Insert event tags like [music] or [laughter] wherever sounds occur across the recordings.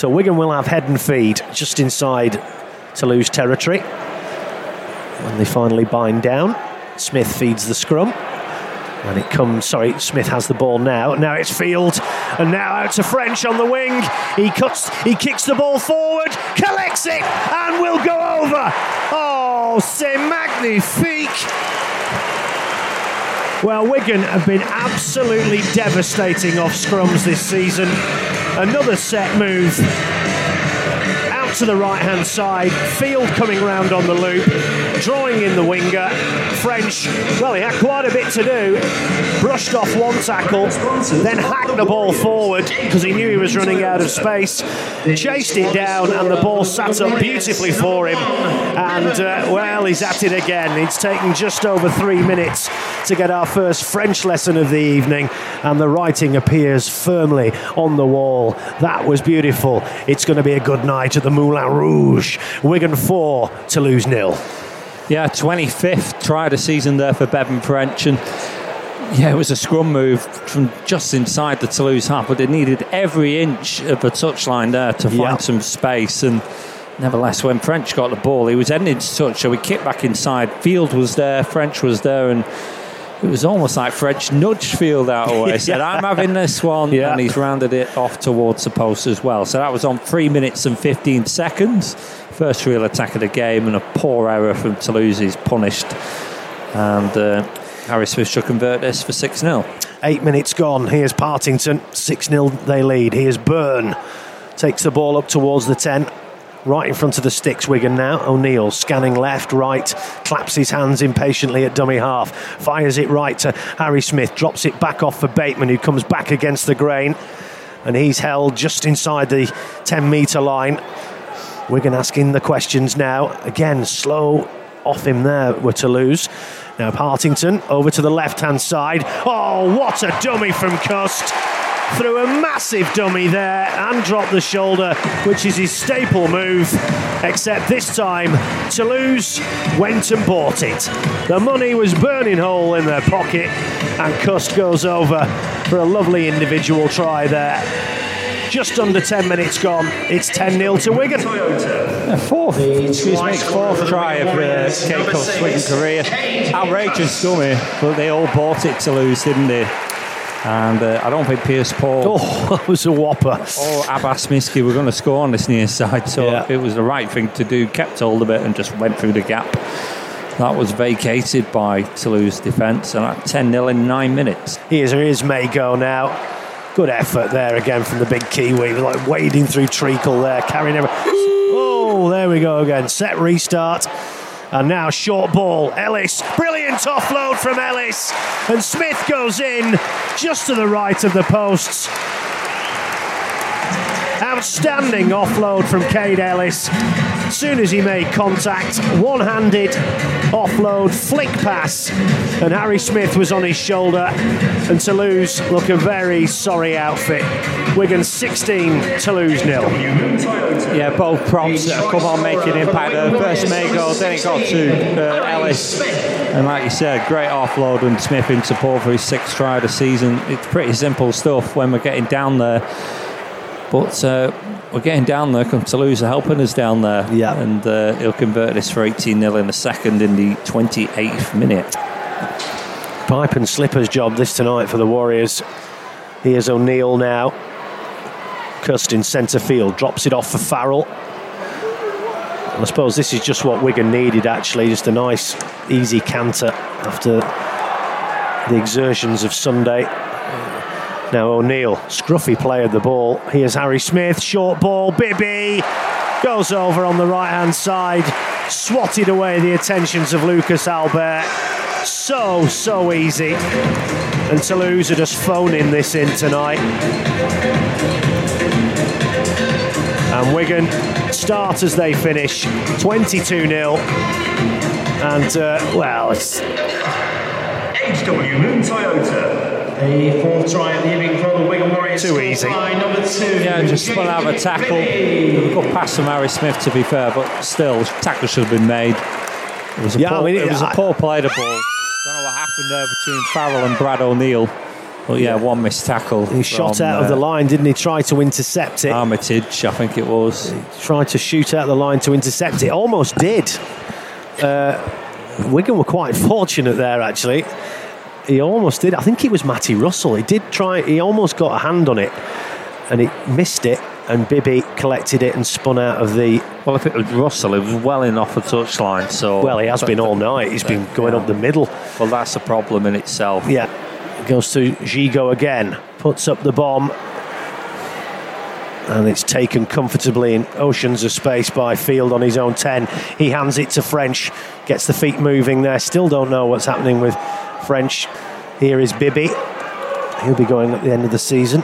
So Wigan will have head and feed just inside Toulouse territory. When they finally bind down, Smith feeds the scrum. And it comes, sorry, Smith has the ball now. Now it's Field, and now out to French on the wing. He cuts, he kicks the ball forward, collects it, and will go over. Oh, c'est magnifique. Well, Wigan have been absolutely devastating off scrums this season. Another set move out to the right hand side. Field coming round on the loop, drawing in the winger. French, well, he had quite a bit to do. Brushed off one tackle, then hacked the ball forward because he knew he was running out of space. Chased it down, and the ball sat up beautifully for him. And, uh, well, he's at it again. It's taken just over three minutes to get our first French lesson of the evening, and the writing appears firmly on the wall. That was beautiful. It's going to be a good night at the Moulin Rouge. Wigan 4, Toulouse nil. Yeah, 25th try of the season there for Bevan French. And yeah, it was a scrum move from just inside the Toulouse half, but they needed every inch of a touchline there to find Yep. some space. And nevertheless, when French got the ball, he was heading into touch, so we kicked back inside. Field was there, French was there, and it was almost like French nudged Field out of the [laughs] way. Said, I'm having this one. Yeah. And he's rounded it off towards the post as well. So that was on three minutes and 15 seconds. First real attack of the game, and a poor error from Toulouse is punished. And uh, Harry Smith should convert this for 6 0. Eight minutes gone. Here's Partington. 6 0 they lead. Here's Byrne. Takes the ball up towards the 10. Right in front of the sticks, Wigan now. O'Neill scanning left, right, claps his hands impatiently at dummy half, fires it right to Harry Smith, drops it back off for Bateman, who comes back against the grain, and he's held just inside the 10 metre line. Wigan asking the questions now. Again, slow off him there were to lose. Now Partington over to the left hand side. Oh, what a dummy from Cust! Threw a massive dummy there and dropped the shoulder, which is his staple move. Except this time, Toulouse went and bought it. The money was burning hole in their pocket, and Cust goes over for a lovely individual try there. Just under 10 minutes gone. It's 10 0 to Wigan. Fourth, excuse me, fourth try of uh, Keiko's Wigan career. Outrageous dummy, but they all bought it to lose, didn't they? And uh, I don't think Pearce Paul [laughs] Oh, [laughs] that was a whopper. or Abbas Miski were going to score on this near side, so Yeah. it was the right thing to do. Kept hold of it and just went through the gap. That was vacated by Toulouse defence, and at 10 0 in nine minutes. Here's, here's Mago now. Good effort there again from the big Kiwi, like wading through treacle there, carrying every. Oh, there we go again. Set restart. And now short ball. Ellis. Brilliant offload from Ellis. And Smith goes in just to the right of the posts. Outstanding offload from Kaide Ellis. Soon as he made contact, one handed offload, flick pass, and Harry Smith was on his shoulder. And Toulouse look a very sorry outfit. Wigan 16, Toulouse nil. Yeah, both props have come on making impact. Uh, first Mago, then it got to uh, Ellis. And like you said, great offload and Smith in support for his sixth try of the season. It's pretty simple stuff when we're getting down there. But uh, we're getting down there Toulouse are helping us down there. Yeah. And uh, he'll convert this for 18 0 in a second in the 28th minute. Pipe and slippers job this tonight for the Warriors. Here's O'Neill now. Cust in centre field, drops it off for Farrell. I suppose this is just what Wigan needed actually, just a nice, easy canter after the exertions of Sunday. Now O'Neill, scruffy play of the ball. Here's Harry Smith, short ball, Bibby goes over on the right hand side, swatted away the attentions of Lucas Albert. So, so easy. And Toulouse are just phoning this in tonight. And Wigan start as they finish 22 0. And, uh, well, it's HW Moon Toyota. The fourth try of the evening for the Wigan Warriors. Too easy. Number two. Yeah, just spun out of a tackle. Good pass from Harry Smith, to be fair, but still, tackle should have been made. It was a, Yeah, poor, I mean, it was a I- poor play the ball. Don't know what happened there between Farrell and Brad O'Neill. But yeah, one missed tackle. He shot from, out of the uh, line, didn't he? Try to intercept it. Armitage, I think it was. Tried to shoot out the line to intercept it. Almost did. Uh, Wigan were quite fortunate there, actually. He almost did. I think it was Matty Russell. He did try. He almost got a hand on it, and he missed it. And Bibby collected it and spun out of the. Well, if it was Russell, it was well in off the touchline. So Well, he has been all night. He's been going up the middle. Well, that's a problem in itself. Yeah. Goes to Gigot again. Puts up the bomb. And it's taken comfortably in oceans of space by Field on his own 10. He hands it to French. Gets the feet moving there. Still don't know what's happening with French. Here is Bibby. He'll be going at the end of the season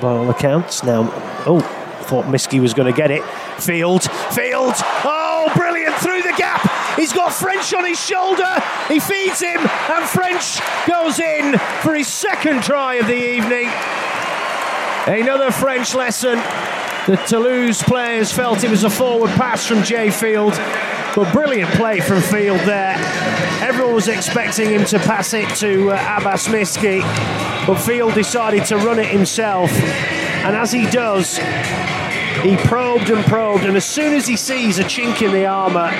by all accounts. Now, oh, thought Miski was going to get it. Field, Field. Oh, brilliant through the gap. He's got French on his shoulder. He feeds him, and French goes in for his second try of the evening. Another French lesson. The Toulouse players felt it was a forward pass from Jai Field, but brilliant play from Field there. Everyone was expecting him to pass it to uh, Abbas Miski, but Field decided to run it himself. And as he does, he probed and probed, and as soon as he sees a chink in the armour,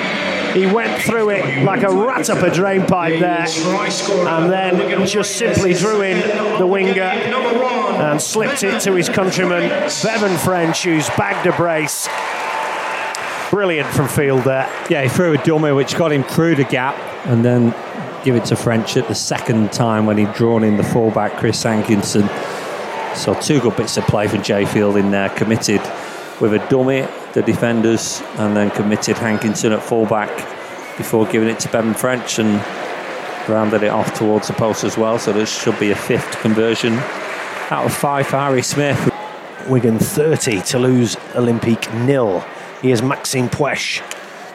he went through it like a rat up a drain pipe there, and then just simply drew in the winger and slipped it to his countryman, Bevan French, who's bagged a brace. Brilliant from field there. Yeah, he threw a dummy which got him through the gap and then give it to French at the second time when he'd drawn in the fullback, Chris Hankinson. So two good bits of play for Jai Field in there, committed with a dummy, the defenders, and then committed Hankinson at fullback before giving it to Bevan French and rounded it off towards the post as well. So there should be a fifth conversion out of five for Harry Smith. Wigan 30, Toulouse Olympique nil. Here's Maxime Puech.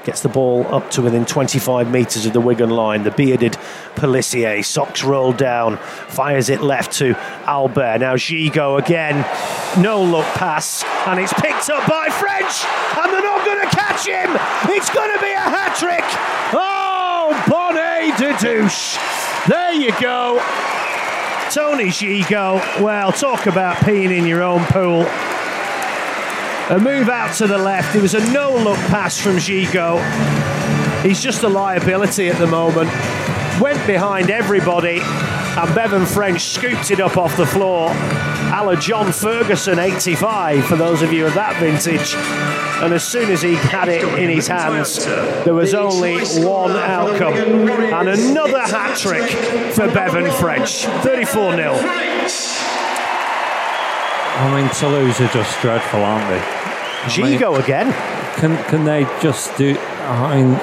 Gets the ball up to within 25 metres of the Wigan line. The bearded Pelissier, socks rolled down, fires it left to Albert. Now Gigot again, no look pass, and it's picked up by French, and they're not going to catch him. It's going to be a hat trick. Oh, Bonnet de douche. There you go. Tony Gigot, well, talk about peeing in your own pool. A move out to the left. It was a no look pass from Gigot. He's just a liability at the moment. Went behind everybody, and Bevan French scooped it up off the floor. A la John Ferguson 85, for those of you of that vintage. And as soon as he had it in his hands, there was only one outcome. And another hat trick for Bevan French. 34 0. I mean, Toulouse are just dreadful, aren't they? I mean, Gigot again. Can can they just do? I mean,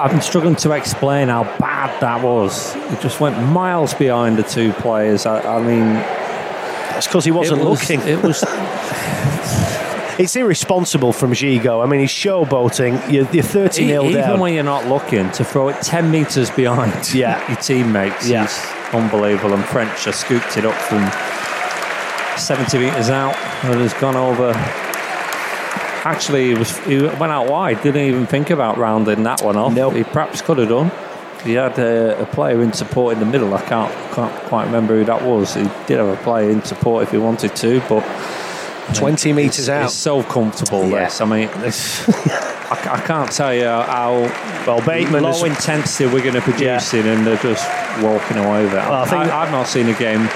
I'm struggling to explain how bad that was. It just went miles behind the two players. I, I mean, That's because he wasn't it was, looking. It was [laughs] It's irresponsible from Gigot. I mean, he's showboating. You're, you're 30 0 even down. when you're not looking to throw it ten meters behind Yeah. [laughs] your teammates. Yeah. is unbelievable. And French just scooped it up from 70 meters out and has gone over. Actually, he, was, he went out wide. Didn't even think about rounding that one off. Nope. He perhaps could have done. He had a, a player in support in the middle. I can't can't quite remember who that was. He did have a player in support if he wanted to, but 20 metres out. It's so comfortable. Yeah. This, I mean, [laughs] I, I can't tell you how Well, Bateman low has- intensity we're going to produce in, and they're just walking away with it. Well, I think- I, have not seen a game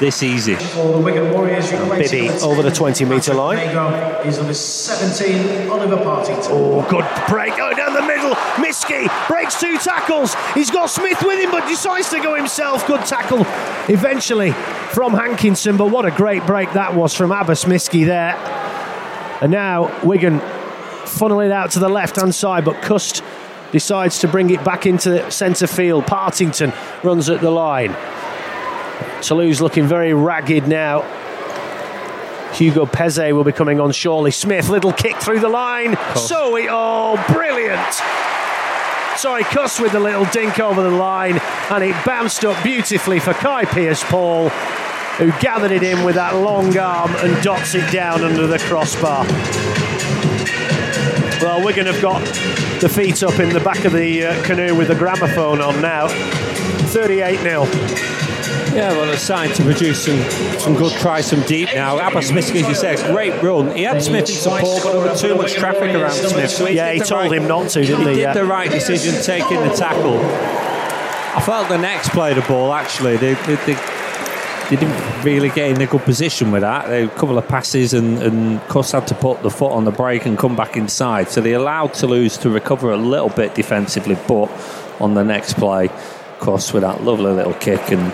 this easy. For the Wigan Warriors, Bibby over the 20 metre line. Is number 17, Oliver Partington. Oh, good break. Oh, down the middle. Miski breaks two tackles. He's got Smith with him, but decides to go himself. Good tackle eventually from Hankinson. But what a great break that was from Abbas Miski there. And now Wigan funnel it out to the left hand side, but Cust decides to bring it back into centre field. Partington runs at the line. Toulouse looking very ragged now. Hugo Peze will be coming on shortly. Smith, little kick through the line. So it, oh, brilliant. Sorry, Cust with a little dink over the line, and it bounced up beautifully for Kai Pearce Paul, who gathered it in with that long arm and dots it down under the crossbar. Well, Wigan have got the feet up in the back of the uh, canoe with the gramophone on now. 38 0. Yeah, well, it's starting to produce some, some good tries from deep now. Abbas Miski, as you said, great run. He had Smith in support, but there was too much traffic around Smith. So yeah, he told right, him not to, didn't he? He did yeah. the right decision taking the tackle. I felt the next play the ball, actually. They, they, they, they didn't really get in a good position with that. They, a couple of passes, and, and Cust had to put the foot on the brake and come back inside. So they allowed Toulouse to recover a little bit defensively, but on the next play, Cust with that lovely little kick and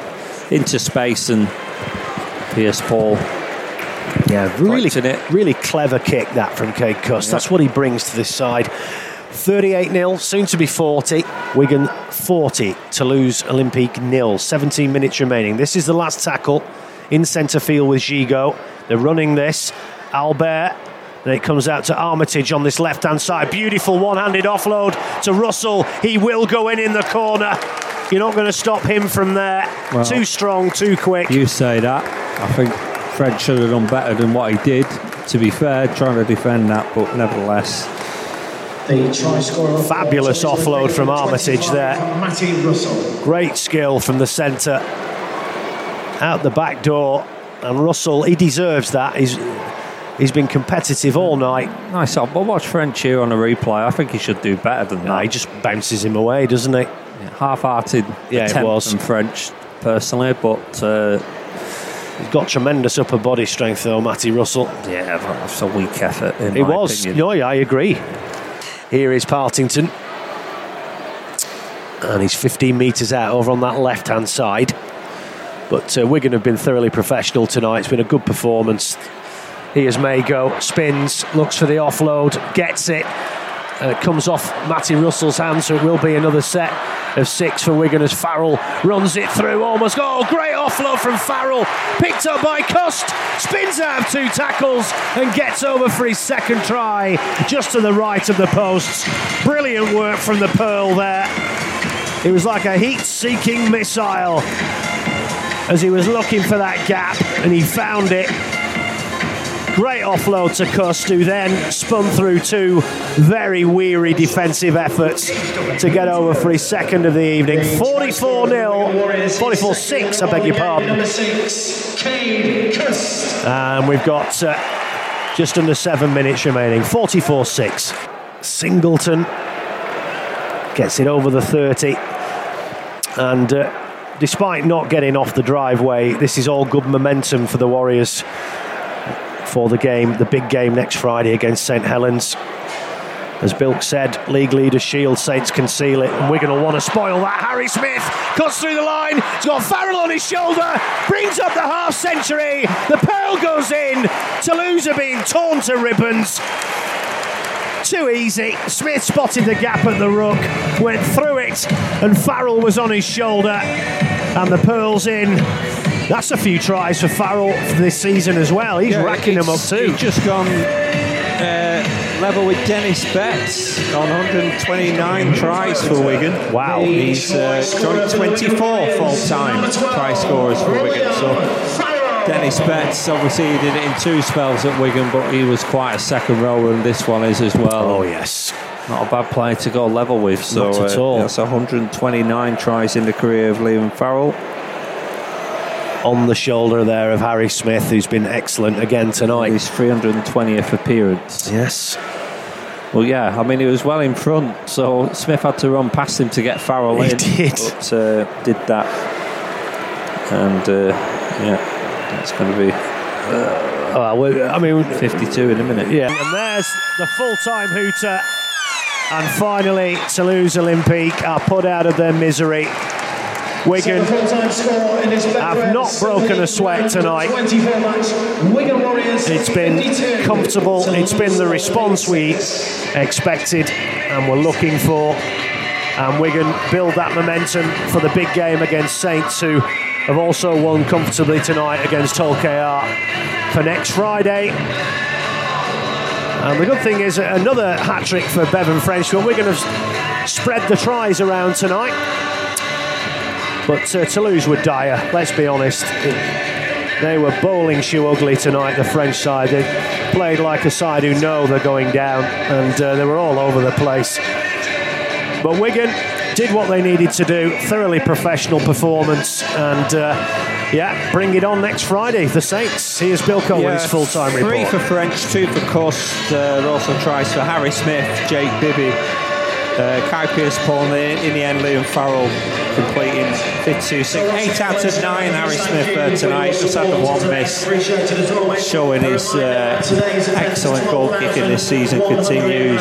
into space and Pearce Paul. Yeah, really, really clever kick that from Cade. Yeah. That's what he brings to this side. 38 0, soon to be 40. Wigan 40, Toulouse Olympique nil. 17 minutes remaining. This is the last tackle in centre field with Gigot. They're running this. Albert. Then it comes out to Armitage on this left hand side. Beautiful one handed offload to Russell. He will go in in the corner. You're not going to stop him from there. Well, too strong, too quick. You say that. I think Fred should have done better than what he did, to be fair, trying to defend that, but nevertheless. Fabulous offload from Armitage there. Great skill from the centre. Out the back door. And Russell, he deserves that. He's he's been competitive all night. Nice. I'll watch French here on a replay. I think he should do better than that. No, he just bounces him away, doesn't he? Half-hearted yeah, attempt it was. from French, personally, but uh, he's got tremendous upper body strength, though, Matty Russell. Yeah, that's a weak effort. In it was. Opinion. No, yeah, I agree. Here is Partington, and he's 15 metres out over on that left-hand side. But uh, Wigan have been thoroughly professional tonight. It's been a good performance. Here's Mago, spins, looks for the offload, gets it, uh, comes off Matty Russell's hand, so it will be another set of six for Wigan as Farrell runs it through. Almost oh, great offload from Farrell, picked up by Cust, spins out of two tackles and gets over for his second try, just to the right of the posts. Brilliant work from the Pearl there. It was like a heat-seeking missile as he was looking for that gap, and he found it Great offload to Cust, who then spun through two very weary defensive efforts to get over for his second of the evening. 44 0, 44 6, I beg your pardon. And we've got uh, just under seven minutes remaining. 44 6. Singleton gets it over the 30. And uh, despite not getting off the driveway, this is all good momentum for the Warriors for the game, the big game next Friday against St Helens. As Bilk said, league leader shield, Saints conceal it, and we're going to want to spoil that. Harry Smith cuts through the line, he's got Farrell on his shoulder, brings up the half century, the pearl goes in, Toulouse are being torn to ribbons. Too easy. Smith spotted the gap at the ruck, went through it, and Farrell was on his shoulder, and the pearls in. That's a few tries for Farrell this season as well. He's yeah, racking them up too. He's just gone uh, level with Dennis Betts on 129 tries for Wigan. Wow. He's uh, 24 full time try scorers for Wigan. So Dennis Betts, obviously, he did it in two spells at Wigan, but he was quite a second rower, and this one is as well. Oh, yes. Not a bad player to go level with. So, Not at all. Uh, that's 129 tries in the career of Liam Farrell on the shoulder there of Harry Smith, who's been excellent again tonight. His 320th appearance. Yes. Well, yeah, I mean, he was well in front, so Smith had to run past him to get Farrell he in. He did. But uh, did that. And, uh, yeah, it's going to be. Uh, well, I mean, 52 in a minute. Yeah, and there's the full time hooter. And finally, Toulouse Olympique are put out of their misery Wigan have not broken a sweat tonight. It's been comfortable, it's been the response we expected and were looking for. And Wigan build that momentum for the big game against Saints, who have also won comfortably tonight against Hull KR for next Friday. And the good thing is another hat trick for Bevan French, but we're going to spread the tries around tonight. But uh, Toulouse were dire, let's be honest. They were bowling shoe ugly tonight, the French side. They played like a side who know they're going down, and uh, they were all over the place. But Wigan did what they needed to do, thoroughly professional performance, and uh, Yeah, bring it on next Friday. The Saints. Here's Bilko yeah, full time report. Three for French, two for Cust. Uh, also tries for Harry Smith, Jake Bibby, uh, Kai Pearce, Paul in, in the end, Liam Farrell completing 52 6. 8 out of 9, Harry Smith uh, tonight. Just had the one miss, showing his uh, excellent goal kicking this season continues.